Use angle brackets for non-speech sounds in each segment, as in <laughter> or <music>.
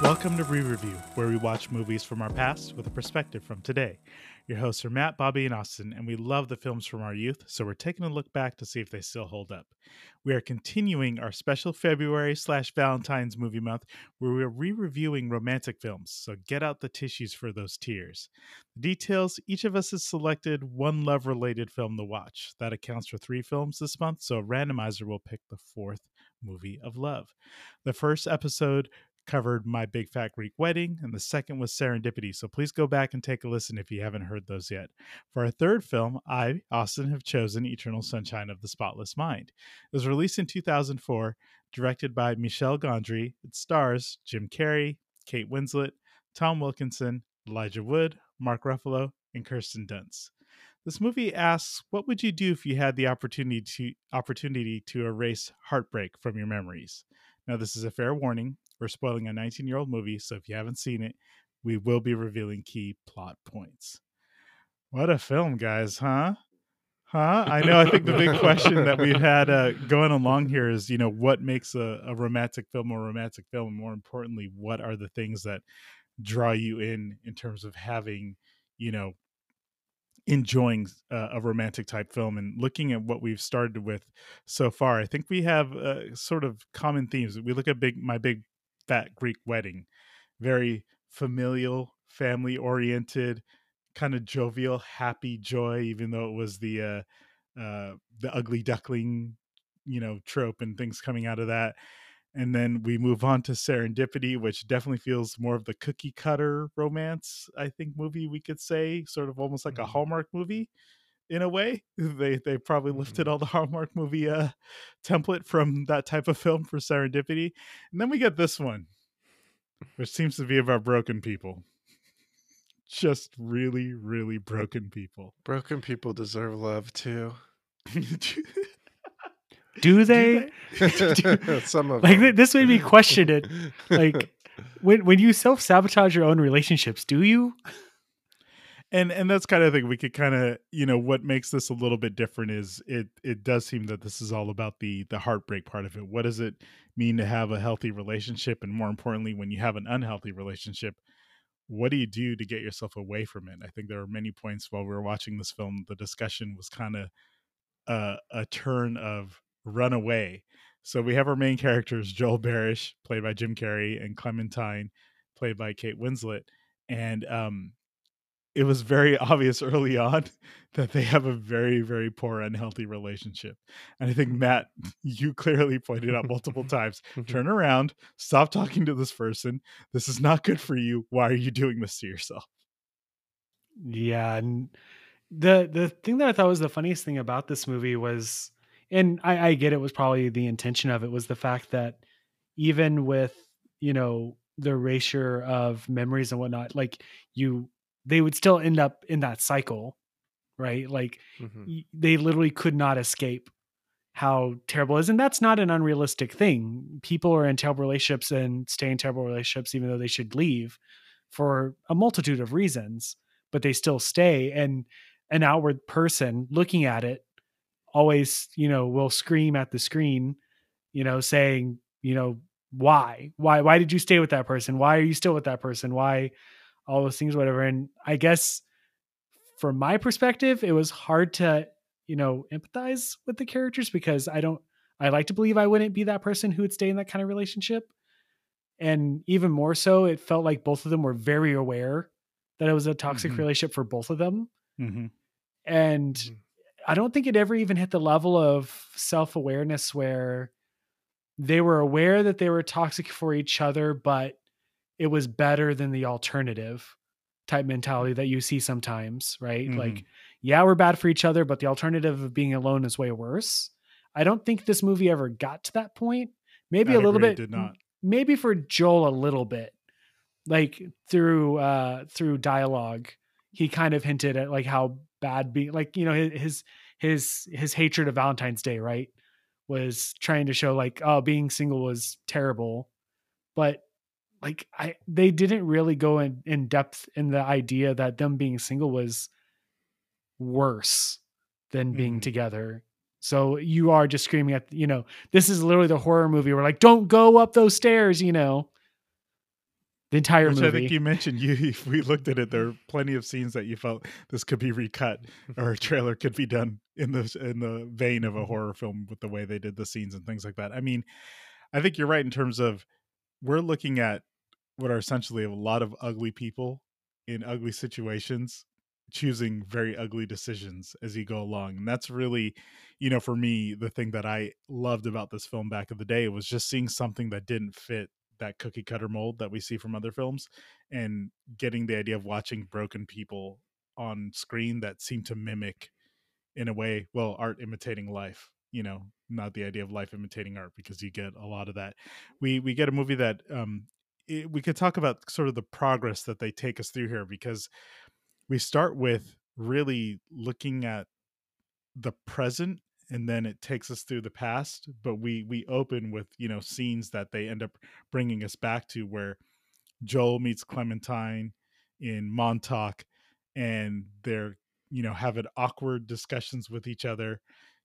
Welcome to Re Review, where we watch movies from our past with a perspective from today. Your hosts are Matt, Bobby, and Austin, and we love the films from our youth, so we're taking a look back to see if they still hold up. We are continuing our special February slash Valentine's movie month, where we're re reviewing romantic films, so get out the tissues for those tears. The details each of us has selected one love related film to watch. That accounts for three films this month, so a randomizer will pick the fourth movie of love. The first episode covered My Big Fat Greek Wedding, and the second was Serendipity. So please go back and take a listen if you haven't heard those yet. For our third film, I, Austin, have chosen Eternal Sunshine of the Spotless Mind. It was released in 2004, directed by Michel Gondry. It stars Jim Carrey, Kate Winslet, Tom Wilkinson, Elijah Wood, Mark Ruffalo, and Kirsten Dunst. This movie asks, "What would you do if you had the opportunity to opportunity to erase heartbreak from your memories?" Now, this is a fair warning. We're spoiling a 19 year old movie, so if you haven't seen it, we will be revealing key plot points. What a film, guys, huh? Huh? I know. I think the big question that we've had uh, going along here is, you know, what makes a, a romantic film a romantic film? More importantly, what are the things that draw you in in terms of having, you know, enjoying uh, a romantic type film and looking at what we've started with so far i think we have uh, sort of common themes we look at big my big fat greek wedding. Very familial family oriented kind of jovial happy joy even though it was the uh uh the ugly duckling you know trope and things coming out of that. And then we move on to serendipity which definitely feels more of the cookie cutter romance i think movie we could say sort of almost like mm-hmm. a hallmark movie in a way they they probably lifted mm-hmm. all the hallmark movie uh template from that type of film for serendipity and then we get this one which seems to be about broken people just really really broken people broken people deserve love too <laughs> do they? <laughs> <laughs> Some of like them. this made me question it. Like when when you self sabotage your own relationships, do you? And and that's kind of thing we could kind of you know what makes this a little bit different is it it does seem that this is all about the the heartbreak part of it. What does it mean to have a healthy relationship, and more importantly, when you have an unhealthy relationship, what do you do to get yourself away from it? I think there are many points while we were watching this film, the discussion was kind of a turn of run away. So we have our main characters, Joel Barish, played by Jim Carrey, and Clementine, played by Kate Winslet. And um, it was very <laughs> obvious early on <laughs> that they have a very, very poor, unhealthy relationship. And I think, mm-hmm. Matt, <laughs> you clearly pointed out multiple times mm-hmm. turn around, stop talking to this person. This is not good for you. Why are you doing this to yourself? Yeah. And the, the thing that I thought was the funniest thing about this movie was and I, I get it was probably the intention of it was the fact that even with you know the erasure of memories and whatnot, like you they would still end up in that cycle, right? Like mm-hmm. they literally could not escape how terrible it is. And that's not an unrealistic thing. People are in terrible relationships and stay in terrible relationships, even though they should leave for a multitude of reasons, but they still stay. And an outward person looking at it always, you know, will scream at the screen, you know, saying, you know, why? Why why did you stay with that person? Why are you still with that person? Why all those things whatever. And I guess from my perspective, it was hard to, you know, empathize with the characters because I don't I like to believe I wouldn't be that person who would stay in that kind of relationship. And even more so, it felt like both of them were very aware that it was a toxic mm-hmm. relationship for both of them. Mm-hmm. And mm-hmm. I don't think it ever even hit the level of self awareness where they were aware that they were toxic for each other, but it was better than the alternative type mentality that you see sometimes, right? Mm-hmm. Like, yeah, we're bad for each other, but the alternative of being alone is way worse. I don't think this movie ever got to that point. Maybe a little bit did not. Maybe for Joel a little bit. Like through uh through dialogue, he kind of hinted at like how bad being like you know his his his hatred of Valentine's Day, right? Was trying to show like oh being single was terrible, but like I they didn't really go in in depth in the idea that them being single was worse than being mm. together. So you are just screaming at you know this is literally the horror movie where like don't go up those stairs, you know. the entire Which movie. I think you mentioned. You, if we looked at it, there are plenty of scenes that you felt this could be recut, <laughs> or a trailer could be done in the in the vein of a Mm-hmm. horror film with the way they did the scenes and things like that. I mean, I think you're right in terms of we're looking at what are essentially a lot of ugly people in ugly situations choosing very ugly decisions as you go along and that's really you know for me the thing that i loved about this film back in the day was just seeing something that didn't fit that cookie cutter mold that we see from other films and getting the idea of watching broken people on screen that seem to mimic in a way well art imitating life you know not the idea of life imitating art because you get a lot of that. We we get a movie that um it, we could talk about sort of the progress that they take us through here because we start with really looking at the present and then it takes us through the past but we we open with you know scenes that they end up bringing us back to where joel meets clementine in montauk and they're you know having awkward discussions with each other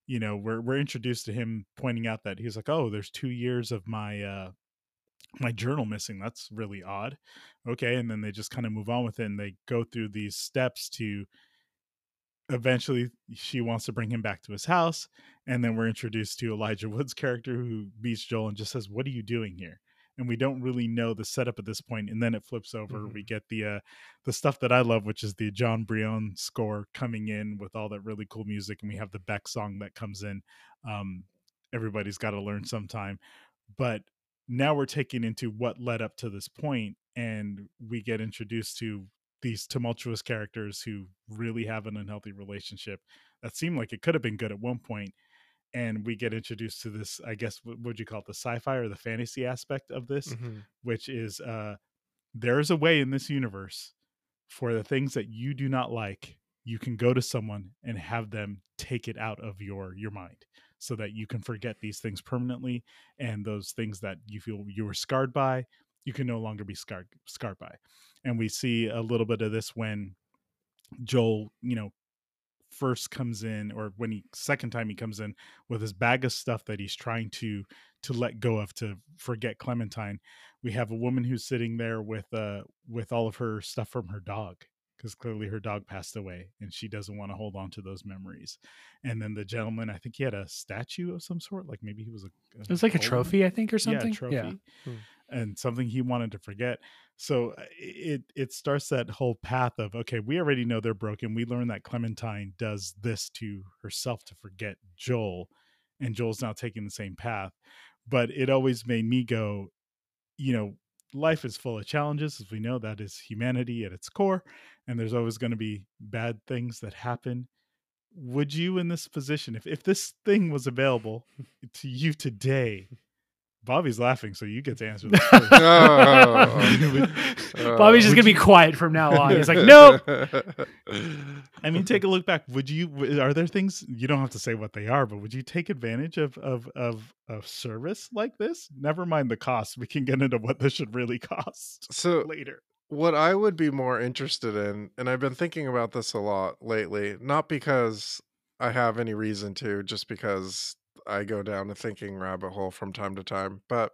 you know we're we're introduced to him pointing out that he's like oh there's two years of my uh my journal missing. That's really odd. Okay and then they just kind of move on with it and they go through these steps to eventually she wants to bring him back to his house and then we're introduced to elijah wood's <laughs> character who meets joel and just says what are you doing here and we don't really know the setup at this point and then it flips over Mhm. we get the uh the stuff that i love which is the jon brion score coming in with all that really cool music and we have the beck song that comes in um everybody's got to learn sometime but now we're taking into what led up to this point and we get introduced to these tumultuous characters who really have an unhealthy relationship that seemed like it could have been good at one point and we get introduced to this i guess what would you call it the sci-fi or the fantasy aspect of this Mhm. which is uh there is a way in this universe for the things that you do not like you can go to someone and have them take it out of your your mind so that you can forget these things permanently and those things that you feel you were scarred by you can no longer be scarred scarred by and we see a little bit of this when joel you know first comes in or when he second time he comes in with his bag of stuff that he's trying to to let go of to forget clementine we have a woman who's sitting there with uh with all of her stuff from her dog because clearly her dog passed away and she doesn't want to hold on to those memories. And then the gentleman i think he had a statue of some sort like maybe he was a, it was like a trophy, I think, or something. yeah, trophy Hmm. and something he wanted to forget. So uh, it it starts that whole path of okay we already know they're broken. We learn that clementine does this to herself to forget joel and joel's now taking the same path. But it always made me go you know life is full of challenges as we know that is humanity at its core and there's always going to be bad things that happen. Would you in this position if, if this thing was available to you today bobby's laughing so you get to answer <laughs> this <laughs> first. Oh. Bobby's just Would gonna be quiet from now on. He's like, <laughs> nope. I mean, take a look back. Would you? Are there things you don't have to say what they are, but would you take advantage of of of of service like this? Never mind the cost. We can get into what this should really cost So later. what I would be more interested in, and I've been thinking about this a lot lately, not because I have any reason to, just because I go down a thinking rabbit hole from time to time, but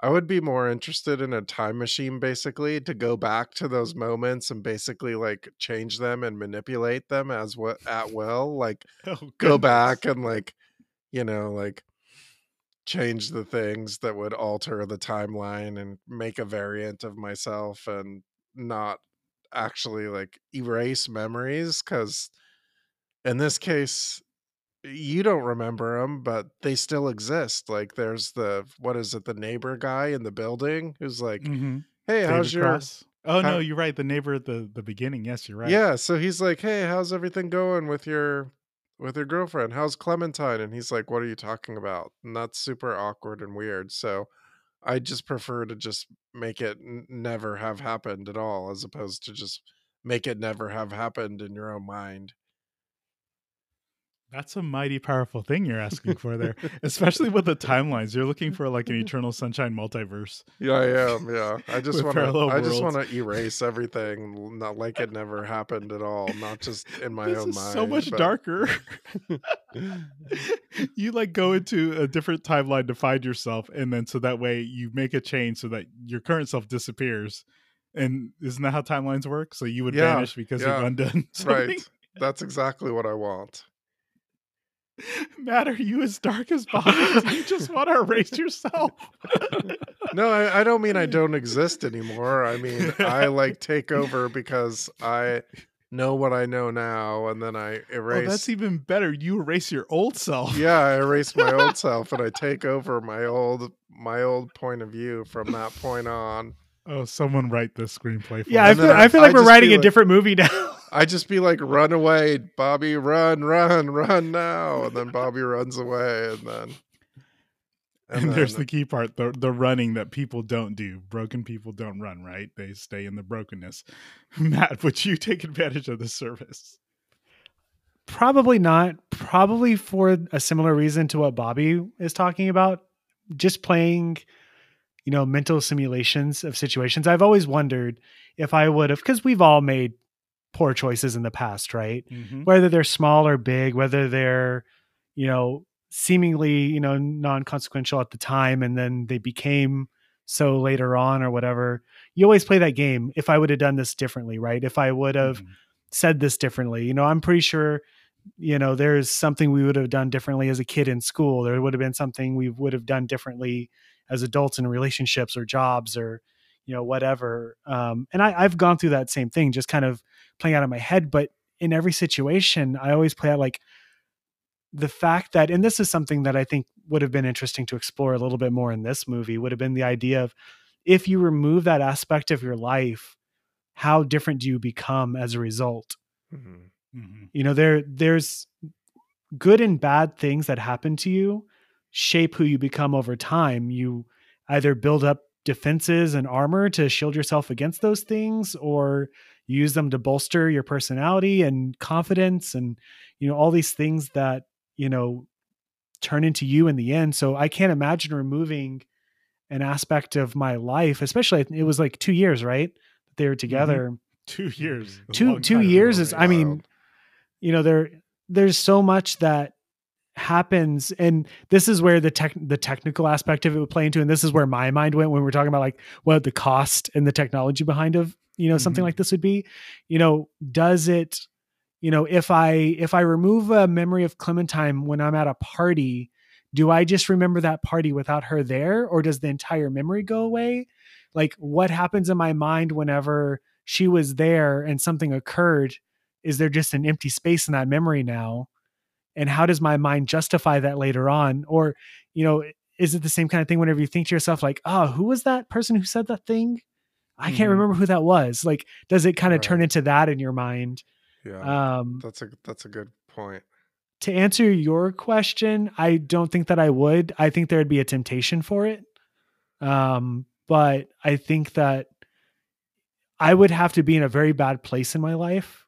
I would be more interested in a time machine basically to go back to those moments and basically like change them and manipulate them as what at will, like <laughs> Oh, go back and like you know like change the things that would alter the timeline and make a variant of myself and not actually like erase memories cuz in this case you don't remember them but they still exist like there's the what is it the neighbor guy in the building who's like Mhm. hey David how's your Cross. Oh how- no, you're right. The neighbor at the the beginning. Yes, you're right. Yeah, so he's like, "Hey, how's everything going with your with your girlfriend? How's Clementine?" And he's like, "What are you talking about?" And that's super awkward and weird. So I just prefer to just make it n- never have happened at all as opposed to just make it never have happened in your own mind. That's a mighty powerful thing you're asking for there, <laughs> especially with the timelines. You're looking for like an eternal sunshine multiverse. Yeah, I am. Yeah, I just <laughs> want to. I just want to erase everything, not like it never happened at all. Not just in my this own is mind. so much but- darker. <laughs> you like go into a different timeline to find yourself, and then so that way you make a change so that your current self disappears. And isn't that how timelines work? So you would Yeah, vanish because yeah. you've undone something. Right. That's exactly what I want. Matt, are you as dark as Bobby? <laughs> Do you just want to erase yourself? No, I, I don't mean I <laughs> don't exist anymore. I mean I like take over because I know what I know now, and then I oh, erase. that's even better. You erase your old self. yeah, I erase my old <laughs> self, and I take over my old my old point of view from that point on. Oh, someone write this screenplay. For me. Yeah, I us. Feel, then I feel like we're writing a like- different movie now. I just be like, "Run away, Bobby! Run, run, run now!" And then Bobby runs away, and then and, there's then- the key part the the running that people don't do broken people don't run right they stay in the brokenness <laughs> matt would you take advantage of the service Probably not. Probably for a similar reason to what Bobby is talking about. Just playing, you know, mental simulations of situations. I've always wondered if I would have, because we've all made poor choices in the past, right? Whether they're small or big, whether they're, you know, seemingly, you know, non consequential at the time and then they became so later on or whatever. You always play that game. If I would have done this differently, right? If I would have Mhm. said this differently. You know, I'm pretty sure, you know, there's something we would have done differently as a kid in school. There would have been something we would have done differently as adults in relationships or jobs or, you know, whatever. Um, and I, I've gone through that same thing, just kind of playing out of my head. But in every situation, I always play out like the fact that, and this is something that I think would have been interesting to explore a little bit more in this movie, would have been the idea of if you remove that aspect of your life, how different do you become as a result? Mhm. Mhm. you know there there's good and bad things that happen to you shape who you become over time you either build up defenses and armor to shield yourself against those things or use them to bolster your personality and confidence and you know all these things that you know turn into you in the end. So i can't imagine removing an aspect of my life especially it was like 2 years right that they were together. Two years two two years is i mean you know there there's so much that happens and this is where the tech the technical aspect of it would play into and this is where my mind went when we're talking about like what the cost and the technology behind of you know something Mhm. like this would be. You know does it you know if i if i remove a memory of clementine when i'm at a party do i just remember that party without her there or does the entire memory go away? Like what happens in my mind whenever she was there and something occurred? Is there just an empty space in that memory now and how does my mind justify that later on? Or you know is it the same kind of thing whenever you think to yourself like oh who was that person who said that thing? I can't Mhm. remember who that was. Like does it kind of turn into that in your mind? Yeah, um that's a that's a good point. to answer your question i don't think that i would. I think there'd be a temptation for it. Um but i think that i would have to be in a very bad place in my life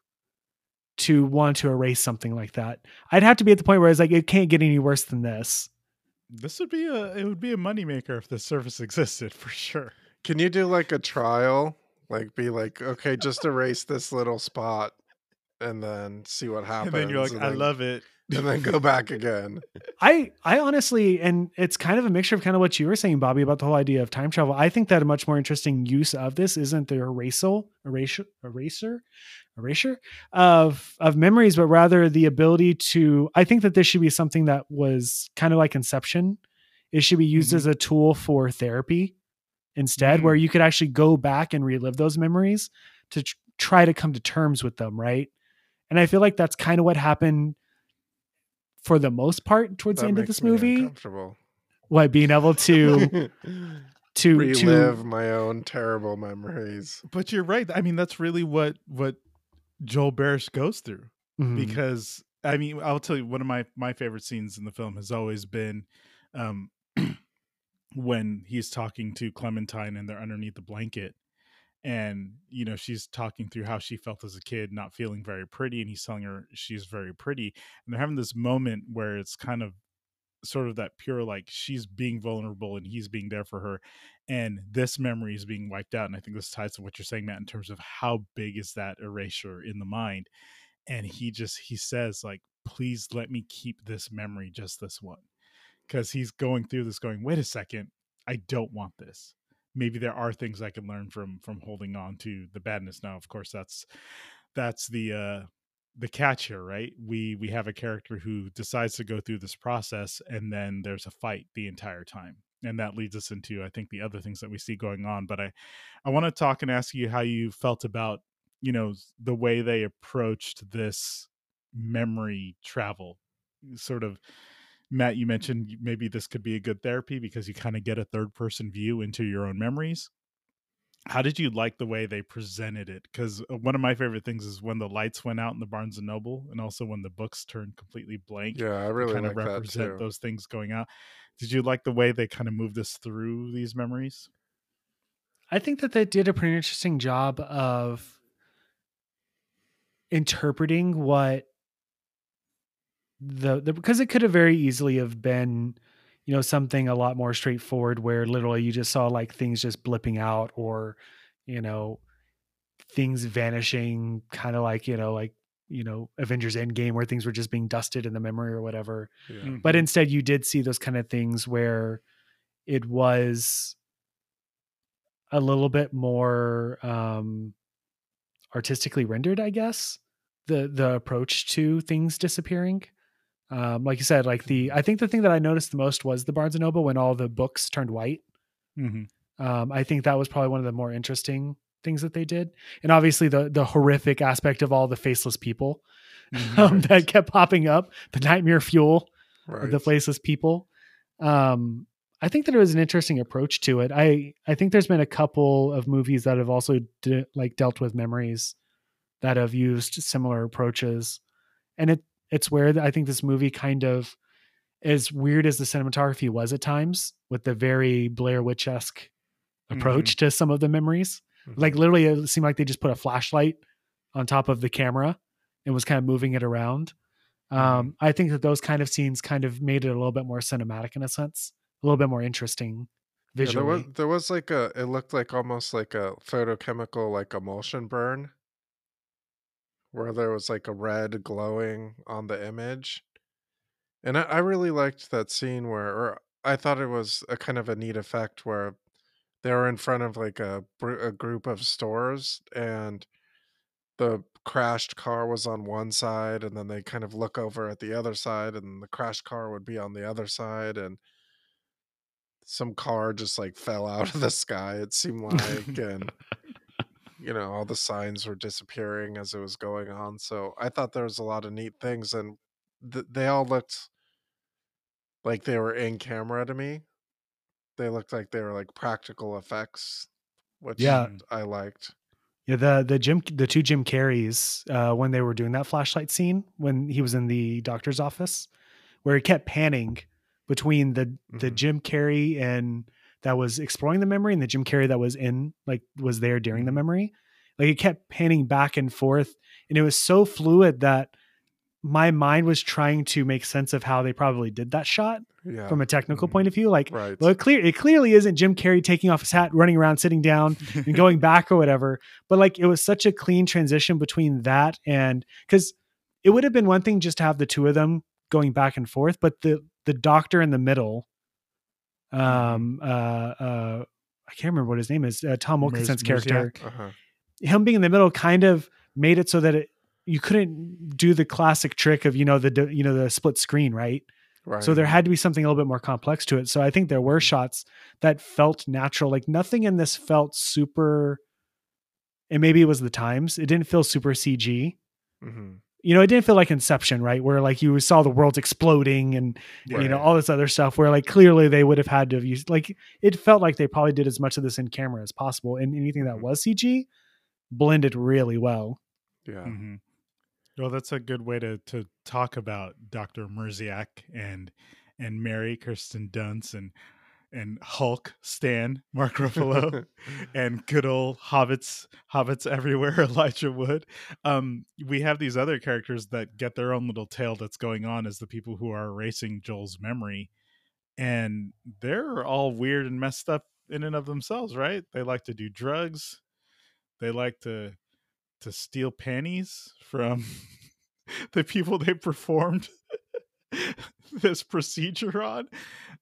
to want to erase something like that i'd have to be at the point where it's like it can't get any worse than this this would be a it would be a moneymaker if this service <laughs> existed for sure Can you do like a trial? Like be like, okay, just erase this little spot and then see what happens. <laughs> and then you're like and i love it and then go back again. I I honestly, and it's kind of a mixture of kind of what you were saying, Bobby, about the whole idea of time travel. I think that a much more interesting use of this isn't the erasal, eraser, eraser, erasure of of memories, but rather the ability to. I think that this should be something that was kind of like Inception. It should be used Mhm. as a tool for therapy instead, where you could actually go back and relive those memories to tr- try to come to terms with them, right? And I feel like that's kind of what happened for the most part towards That the end of this movie uncomfortable. what being able to <laughs> to relive to my own terrible memories. but you're right i mean that's really what what joel barish goes through Mhm. because I mean, I'll tell you one of my my favorite scenes in the film has always been um <clears throat> when he's talking to Clementine and they're underneath the blanket and you know she's talking through how she felt as a kid not feeling very pretty and he's telling her she's very pretty and they're having this moment where it's kind of sort of that pure like she's being vulnerable and he's being there for her and this memory is being wiped out and i think this ties to what you're saying matt in terms of how big is that erasure in the mind and he just he says like please let me keep this memory just this one because he's going through this going wait a second i don't want this. Maybe there are things i can learn from from holding on to the badness. Now of course that's that's the uh the catch here right? We we have a character who decides to go through this process and then there's a fight the entire time and that leads us into i think the other things that we see going on but i i want to talk and ask you how you felt about you know the way they approached this memory travel sort of matt you mentioned maybe this could be a good therapy because you kind of get a third person view into your own memories how did you like the way they presented it? Because uh, one of my favorite things is when the lights went out in the barnes and noble and also when the books turned completely blank yeah i really kind like of represent that too. those things going out. Did you like the way they kind of moved us through these memories? I think that they did a pretty interesting job of interpreting what the, the because it could have very easily have been you know something a lot more straightforward where literally you just saw like things just blipping out or you know things vanishing kind of like you know like you know avengers endgame where things were just being dusted in the memory or whatever Yeah. but Mhm. instead you did see those kind of things where it was a little bit more um artistically rendered i guess the the approach to things disappearing um like you said like the i think the thing that i noticed the most was the barnes and noble when all the books turned white Mhm. um i think that was probably one of the more interesting things that they did and obviously the the horrific aspect of all the faceless people Mhm. <laughs> um, that kept popping up the nightmare fuel right. of the faceless people. Um, I think that it was an interesting approach to it. I I think there's been a couple of movies that have also de- like dealt with memories that have used similar approaches, and it it's where I think this movie kind of as weird as the cinematography was at times with the very Blair Witch esque approach to some of the memories. Mhm. Like literally, it seemed like they just put a flashlight on top of the camera and was kind of moving it around. Um, I think that those kind of scenes kind of made it a little bit more cinematic in a sense, a little bit more interesting Yeah, there visually. was there was like a it looked like almost like a photochemical like emulsion burn where there was like a red glowing on the image. And I, I really liked that scene where or I thought it was a kind of a neat effect where they were in front of like a a group of stores and the crashed car was on one side and then they kind of look over at the other side and the crashed car would be on the other side and some car just like fell <laughs> out of the sky it seemed like <laughs> and you know all the signs were disappearing as it was going on so i thought there was a lot of neat things and th- they all looked like they were in camera to me they looked like they were like practical effects which Yeah. i liked Yeah, the the Jim the two Jim Carreys uh, when they were doing that flashlight scene when he was in the doctor's office, where he kept panning between the the Mhm. Jim Carrey and that was exploring the memory and the Jim Carrey that was in like was there during the Mhm. memory. Like it kept panning back and forth, and it was so fluid that my mind was trying to make sense of how they probably did that shot yeah from a technical Mhm. point of view. Like, right well, it clear it clearly isn't Jim Carrey taking off his hat, running around, sitting down, and going <laughs> back or whatever. But like it was such a clean transition between that and because it would have been one thing just to have the two of them going back and forth, but the the doctor in the middle, um, uh, uh, I can't remember what his name is, uh, Tom Wilkinson's character, uh-huh. him being in the middle kind of made it so that it you couldn't do the classic trick of you know the you know the split screen right right so there had to be something a little bit more complex to it. So I think there were shots that felt natural. Like nothing in this felt super. And maybe it was the times. It didn't feel super CG. Mhm. You know, it didn't feel like Inception, right? Where like you saw the world exploding and you know all this other stuff. Where like clearly they would have had to have used like it felt like they probably did as much of this in camera as possible. And anything that Mhm. was CG blended really well. yeah hmm Well, that's a good way to to talk about Dr. Mierzwiak and and Mary Kirsten Dunst and and Hulk Stan Mark Ruffalo <laughs> and good old hobbits hobbits everywhere <laughs> Elijah Wood. Um, we have these other characters that get their own little tale that's going on as the people who are erasing Joel's memory, and they're all weird and messed up in and of themselves, right? They like to do drugs. They like to to steal panties from <laughs> the people they performed this procedure on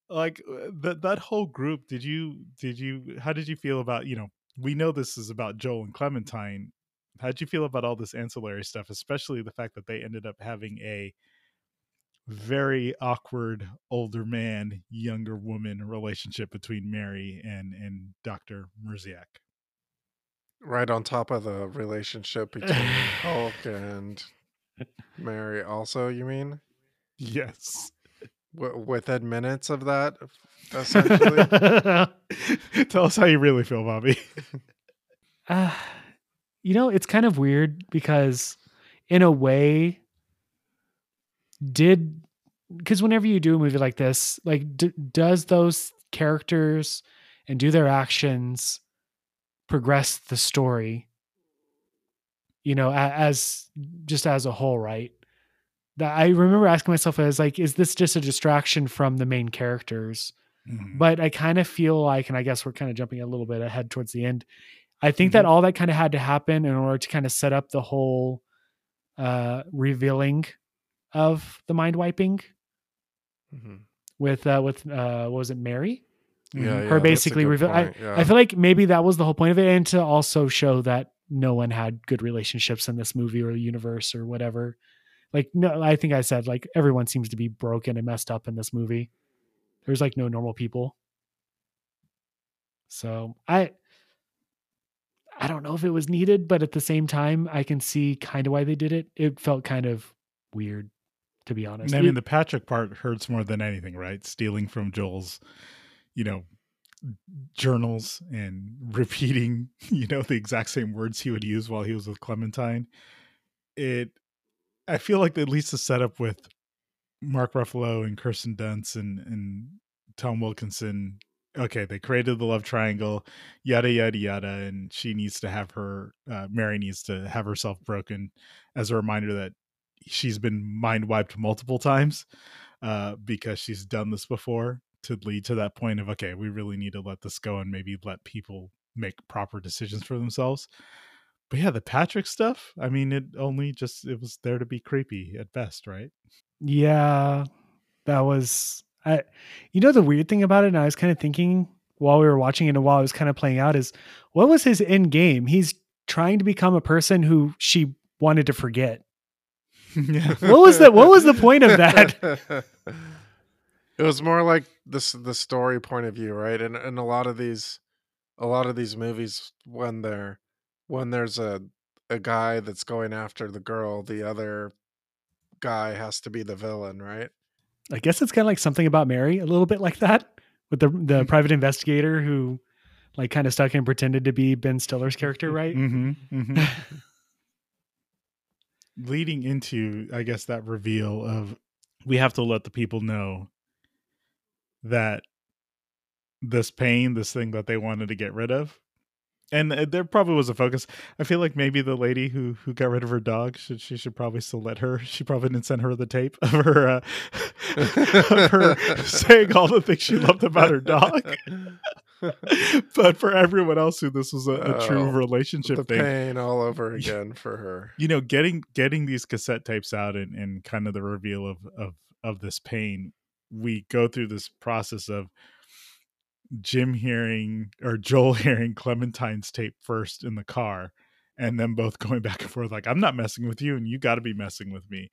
like uh, that that whole group did you did you how did you feel about you know we know this is about joel and clementine. How did you feel about all this ancillary stuff especially the fact that they ended up having a very awkward older man younger woman relationship between mary and and dr Mierzwiak. right on top of the relationship between <laughs> hulk and mary also you mean? Yes w- within minutes of that essentially? <laughs> Tell us how you really feel bobby. Uh, you know it's kind of weird because in a way did because whenever you do a movie like this like d- does those characters and do their actions progress the story you know as just as a whole right that i remember asking myself as like is this just a distraction from the main characters Mhm. but i kind of feel like and i guess we're kind of jumping a little bit ahead towards the end i think Mm-hmm. that all that kind of had to happen in order to kind of set up the whole uh revealing of the mind wiping Mhm. with uh with uh what was it mary yeah, Mhm. yeah, her that's basically reveal I, yeah. I feel like maybe that was the whole point of it and to also show that no one had good relationships in this movie or universe or whatever like no i think i said like everyone seems to be broken and messed up in this movie there's like no normal people so i i don't know if it was needed but at the same time i can see kind of why they did it it felt kind of weird to be honest I mean, the Patrick part hurts more than anything, right? Stealing from Joel's, you know, journals and <laughs> repeating, you know, the exact same words he would use while he was with Clementine. It, I feel like at least the setup with Mark Ruffalo and Kirsten Dunst and and Tom Wilkinson. Okay, they created the love triangle, yada yada yada, and she needs to have her. Uh, Mary needs to have herself broken as a reminder that she's been mind wiped multiple times uh, because she's done this before to lead to that point of okay, we really need to let this go and maybe let people make proper decisions for themselves. But yeah, the Patrick stuff. I mean, it only just it was there to be creepy at best, right? Yeah, that was I you know the weird thing about it, and I was kind of thinking while we were watching it and while I was kind of playing out is what was his end game? He's trying to become a person who she wanted to forget. yeah. What was the what was the point of that? <laughs> it was more like this the story point of view, right? And and a lot of these a lot of these movies when they're when there's a a guy that's going after the girl, the other guy has to be the villain, right? I guess it's kind of like something about Mary, a little bit like that, with the the private investigator who like kind of stuck and pretended to be Ben Stiller's character, right? hmm hmm <laughs> Leading into, I guess, that reveal of we have to let the people know that this pain, this thing that they wanted to get rid of, and uh, there probably was a focus. I feel like maybe the lady who who got rid of her dog should she should probably still let her. She probably didn't send her the tape of her uh, of her <laughs> saying all the things she loved about her dog. <laughs> but for everyone else who this was a, a true Oh, relationship the thing, pain all over again for her. you know getting getting these cassette tapes out and, and kind of the reveal of of of this pain we go through this process of jim hearing or joel <laughs> hearing clementine's tape first in the car and then both <laughs> going back and forth like i'm not messing with you and you got to be messing with me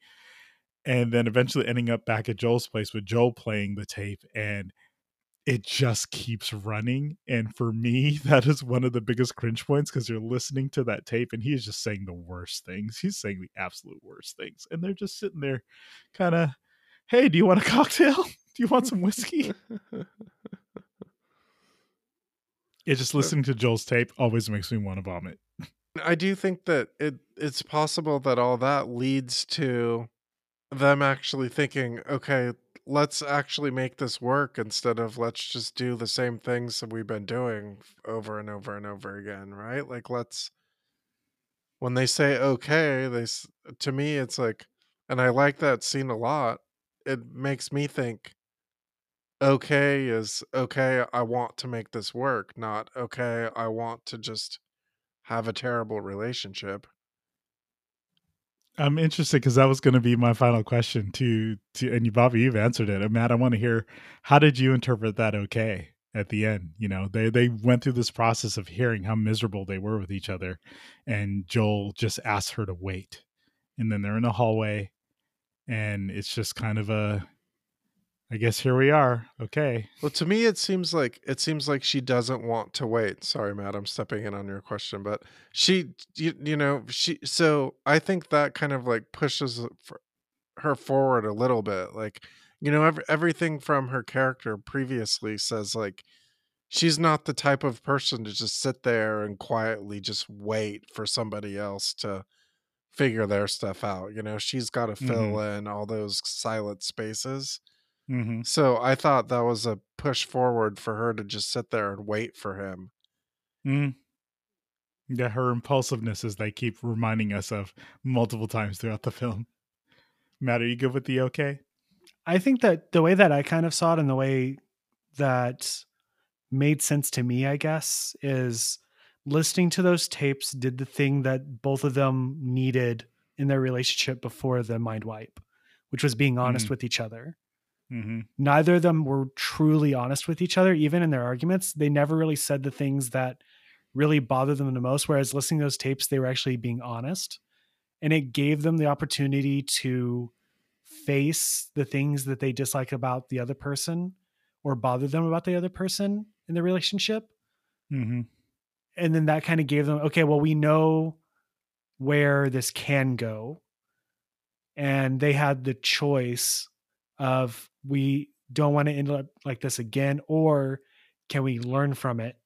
and then eventually ending up back at joel's place with joel playing the tape and it just keeps running. And for me, <laughs> that is one of the biggest cringe points because you're listening to that tape and he is just saying the worst things. He's saying the absolute worst things. And they're just sitting there kind of, hey, do you want a cocktail? Do you want some whiskey? It just listening to Joel's tape always makes me want to vomit. I do think that it it's possible that all that leads to them actually thinking, okay, let's actually make this work instead of let's just do the same things that we've been doing over and over and over again, right? Like let's when they say okay, they to me it's like and I like that scene a lot. It makes me think okay is okay, I want to make this work, not okay, I want to just have a terrible relationship. I'm interested because that was going to be my final question to to and you, Bobby, you've answered it. And Matt, I want to hear how did you interpret that? Okay, at the end, you know, they they went through this process of hearing how miserable they were with each other, and Joel just asked her to wait, and then they're in a hallway, and it's just kind of a I guess here we are. Okay. Well, to me, it seems like it seems like she doesn't want to wait. Sorry, Matt, I'm stepping in on your question, but she, you, you know, she. So I think that kind of like pushes her forward a little bit. Like, you know, every, everything from her character previously says like she's not the type of person to just sit there and quietly just wait for somebody else to figure their stuff out. You know, she's got to fill mm-hmm. in all those silent spaces Mm-hmm. So I thought that was a push forward for her to just sit there and wait for him. Mm. Yeah, her impulsiveness, as they keep reminding us of multiple times throughout the film. Matt, are you good with the okay? I think that the way that I kind of saw it and the way that made sense to me, I guess, is listening to those tapes did the thing that both of them needed in their relationship before the mind wipe, which was being honest mm. with each other. Mm-hmm. Neither of them were truly honest with each other, even in their arguments. They never really said the things that really bothered them the most. Whereas listening to those tapes, they were actually being honest. And it gave them the opportunity to face the things that they dislike about the other person or bother them about the other person in the relationship. Mm-hmm. And then that kind of gave them, okay, well, we know where this can go. And they had the choice of we don't want to end up like this again or can we learn from it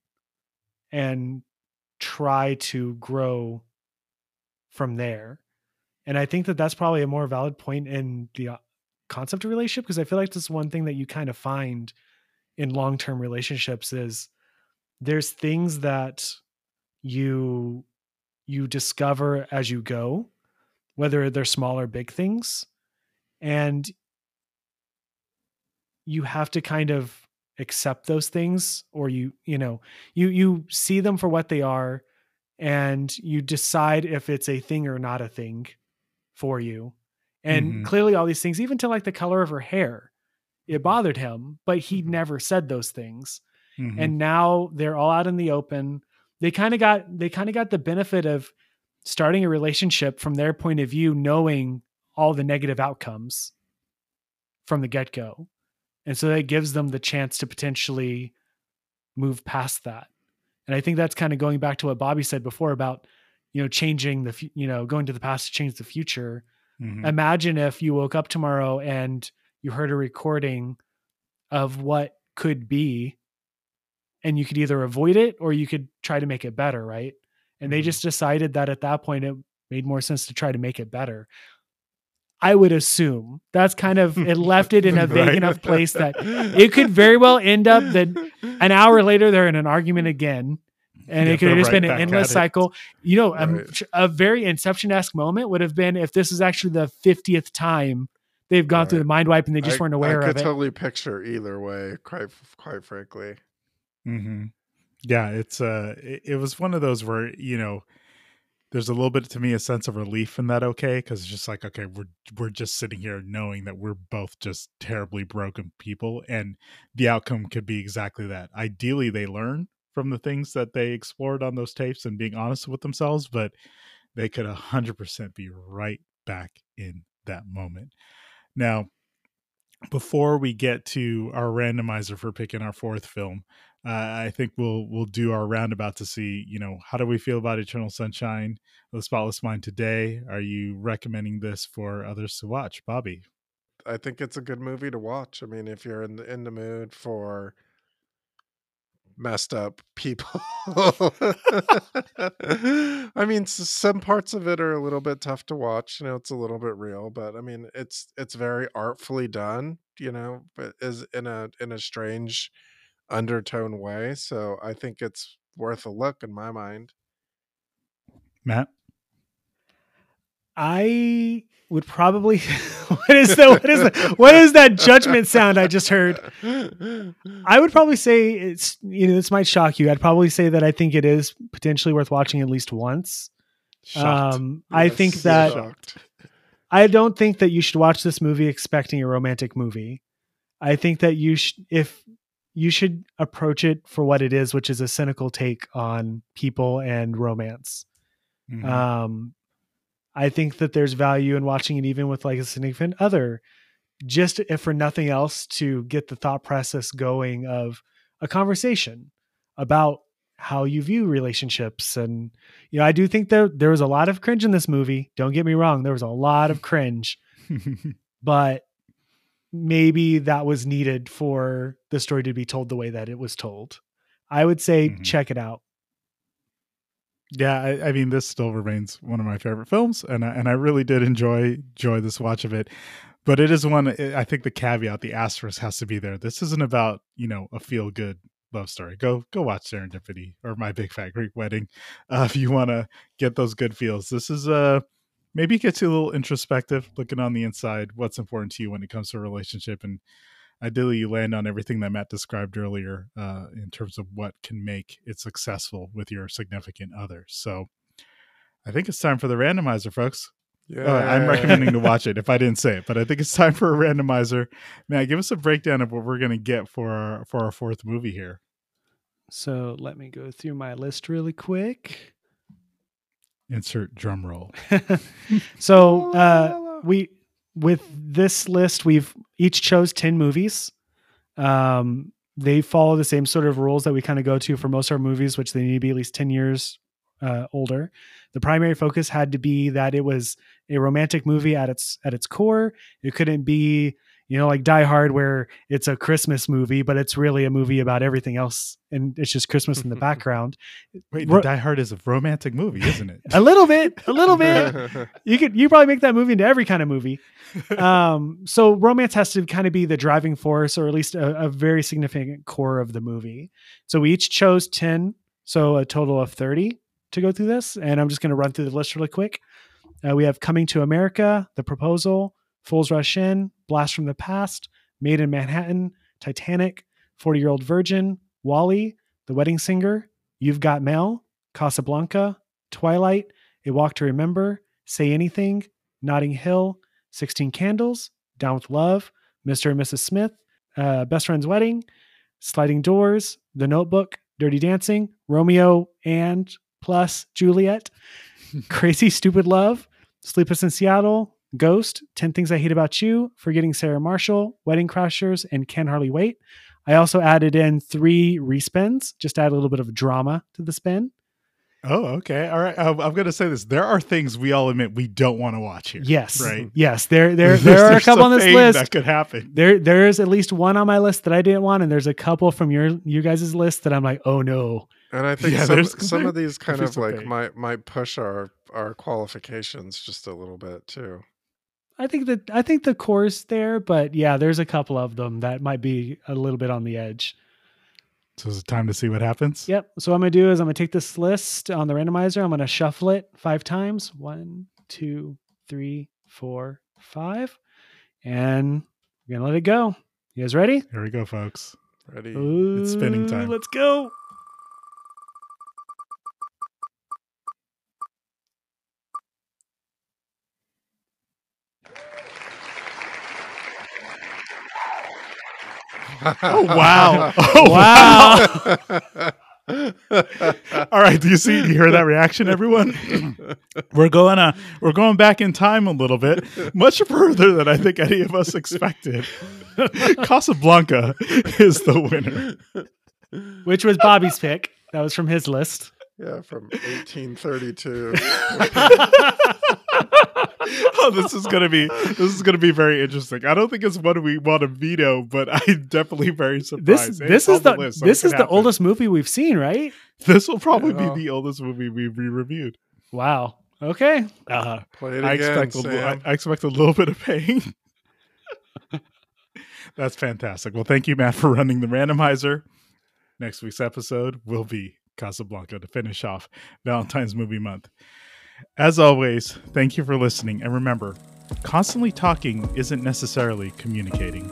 and try to grow from there? And i think that that's probably a more valid point in the uh, concept of relationship because i feel like this one thing that you kind of find in long-term relationships is there's things that you you discover as you go whether they're small or big things and you have to kind of accept those things or you you know you you see them for what they are and you decide if it's a thing or not a thing for you and mm-hmm. clearly all these things even to like the color of her hair it bothered him but he mm-hmm. never said those things mm-hmm. and now they're all out in the open they kind of got they kind of got the benefit of starting a relationship from their point of view knowing all the negative outcomes from the get-go and so that gives them the chance to potentially move past that. And I think that's kind of going back to what Bobby said before about, you know, changing the, you know, going to the past to change the future. Mm-hmm. Imagine if you woke up tomorrow and you heard a recording of what could be, and you could either avoid it or you could try to make it better, right? And mm-hmm. they just decided that at that point it made more sense to try to make it better. I would assume that's kind of it left it in a <laughs> vague right. enough place that it could very well end up that an hour later they're in an argument again. And yeah, it could have just right been an endless cycle. You know, right. a, a, very Inception esque moment would have been if this is actually the 50th time they've gone through the mind wipe and they just I, weren't aware of it. I could totally picture either way, quite, quite frankly. Mm-hmm. Yeah, it's uh, it, it was one of those where, you know, there's a little bit to me a sense of relief in that okay because it's just like okay we're we're just sitting here knowing that we're both just terribly broken people and the outcome could be exactly that. Ideally they learn from the things that they explored on those tapes and being honest with themselves but they could 100% be right back in that moment. Now before we get to our randomizer for picking our fourth film uh, I think we'll we'll do our roundabout to see, you know, how do we feel about Eternal Sunshine the Spotless Mind today? Are you recommending this for others to watch, Bobby? I think it's a good movie to watch. I mean, if you're in the in the mood for messed up people. <laughs> I mean, some parts of it are a little bit tough to watch. You know, it's a little bit real, but I mean, it's it's very artfully done. You know, but is in a in a strange undertone way. So I think it's worth a look in my mind. Matt? I would probably <laughs> what is that what is that what is that judgment sound I just heard? I would probably say it's you know this might shock you. I'd probably say that I think it is potentially worth watching at least once. Shocked. Um, I think that shocked. I don't think that you should watch this movie expecting a romantic movie. I think that you should if you should approach it for what it is, which is a cynical take on people and romance. Mhm. Um, I think that there's value in watching it even with like a significant other, just if for nothing else to get the thought process going of a conversation about how you view relationships. And you know, I do think that there was a lot of cringe in this movie. Don't get me wrong, there was a lot of <laughs> cringe, <laughs> but maybe that was needed for the story to be told the way that it was told. I would say Mhm. check it out. yeah, I, I mean, this still remains one of my favorite films, and I, and I really did enjoy enjoy this watch of it. But it is one. I think the caveat, the asterisk, has to be there. This isn't about you know a feel good love story. Go go watch Serendipity or My Big Fat Greek Wedding uh, if you want to get those good feels. This is uh maybe gets you a little introspective, looking on the inside, what's important to you when it comes to a relationship, and ideally you land on everything that Matt described earlier uh, in terms of what can make it successful with your significant other. So I think it's time for the randomizer, folks. Yeah, Uh, I'm recommending to watch it if I <laughs> didn't say it, but I think it's time for a randomizer. Matt, give us a breakdown of what we're going to get for our, for our fourth movie here. So let me go through my list really quick. Insert drum roll. <laughs> so uh, we with this list we've each chose 10 movies. Um, they follow the same sort of rules that we kind of go to for most of our movies which they need to be at least 10 years uh, older. The primary focus had to be that it was a romantic movie at its at its core. It couldn't be you know like die hard where it's a christmas movie but it's really a movie about everything else and it's just christmas in the <laughs> background. Wait, Ro- Die Hard is a romantic movie, isn't it? <laughs> a little bit a little <laughs> bit. You could you probably make that movie into every kind of movie. Um so romance has to kind of be the driving force or at least a, a very significant core of the movie. So we each chose 10 so a total of 30 to go through this and i'm just going to run through the list really quick. Uh, we have coming to america the proposal fools rush in blast from the past made in manhattan titanic 40 year old virgin WALL-E the wedding singer you've got mail casablanca twilight a walk to remember say anything notting hill 16 Candles, Down with Love, Mr. and Mrs. Smith, uh, Best Friend's Wedding, Sliding Doors, The Notebook, Dirty Dancing, Romeo and plus Juliet, <laughs> Crazy Stupid Love, Sleepless in Seattle, Ghost, 10 Things I Hate About You, Forgetting Sarah Marshall, Wedding Crashers, and Can Hardly Wait. I also added in three respins, just add a little bit of drama to the spin. Oh, okay. All right. I'm, I'm going to say this. There are things we all admit we don't want to watch here. Yes. Right. <laughs> Yes. There <laughs> there there are a couple on this list. that could happen. there there's at least one on my list that I didn't want, and there's a couple from your you guys' list that I'm like, oh no. And I think Yeah, some, there's- some of <laughs> these kind of like things. might might push our our qualifications just a little bit too. I think that I think the core's there, but yeah, there's a couple of them that might be a little bit on the edge. So is it time to see what happens? Yep. So what I'm gonna do is I'm gonna take this list on the randomizer. I'm gonna shuffle it five times. One, two, three, four, five, and we're gonna let it go. You guys ready? Here we go, folks. Ready? It's spinning time. Let's go. Oh, <laughs> wow. Oh, <laughs> Wow. <laughs> All right. Do you see? You hear that reaction, everyone? we're going uh, we're going back in time a little bit, much further than I think any of us expected. Casablanca is the winner. Which was Bobby's pick. That was from his list. Yeah, from <laughs> 1832. <laughs> oh, this is gonna be this is gonna be very interesting. I don't think it's one we want to veto, but <laughs> I'm definitely very surprised. It's this is the, list, so this it is could the happen. oldest movie we've seen, right? This will probably Yeah. be the oldest movie we we reviewed. Wow. Okay. Uh, Play it I again, expect a, Sam. I expect a little bit of pain. That's fantastic. Well, thank you, Matt, for running the randomizer. Next week's episode will be Casablanca to finish off Valentine's Movie Month. As always, thank you for listening. And remember, constantly talking isn't necessarily communicating.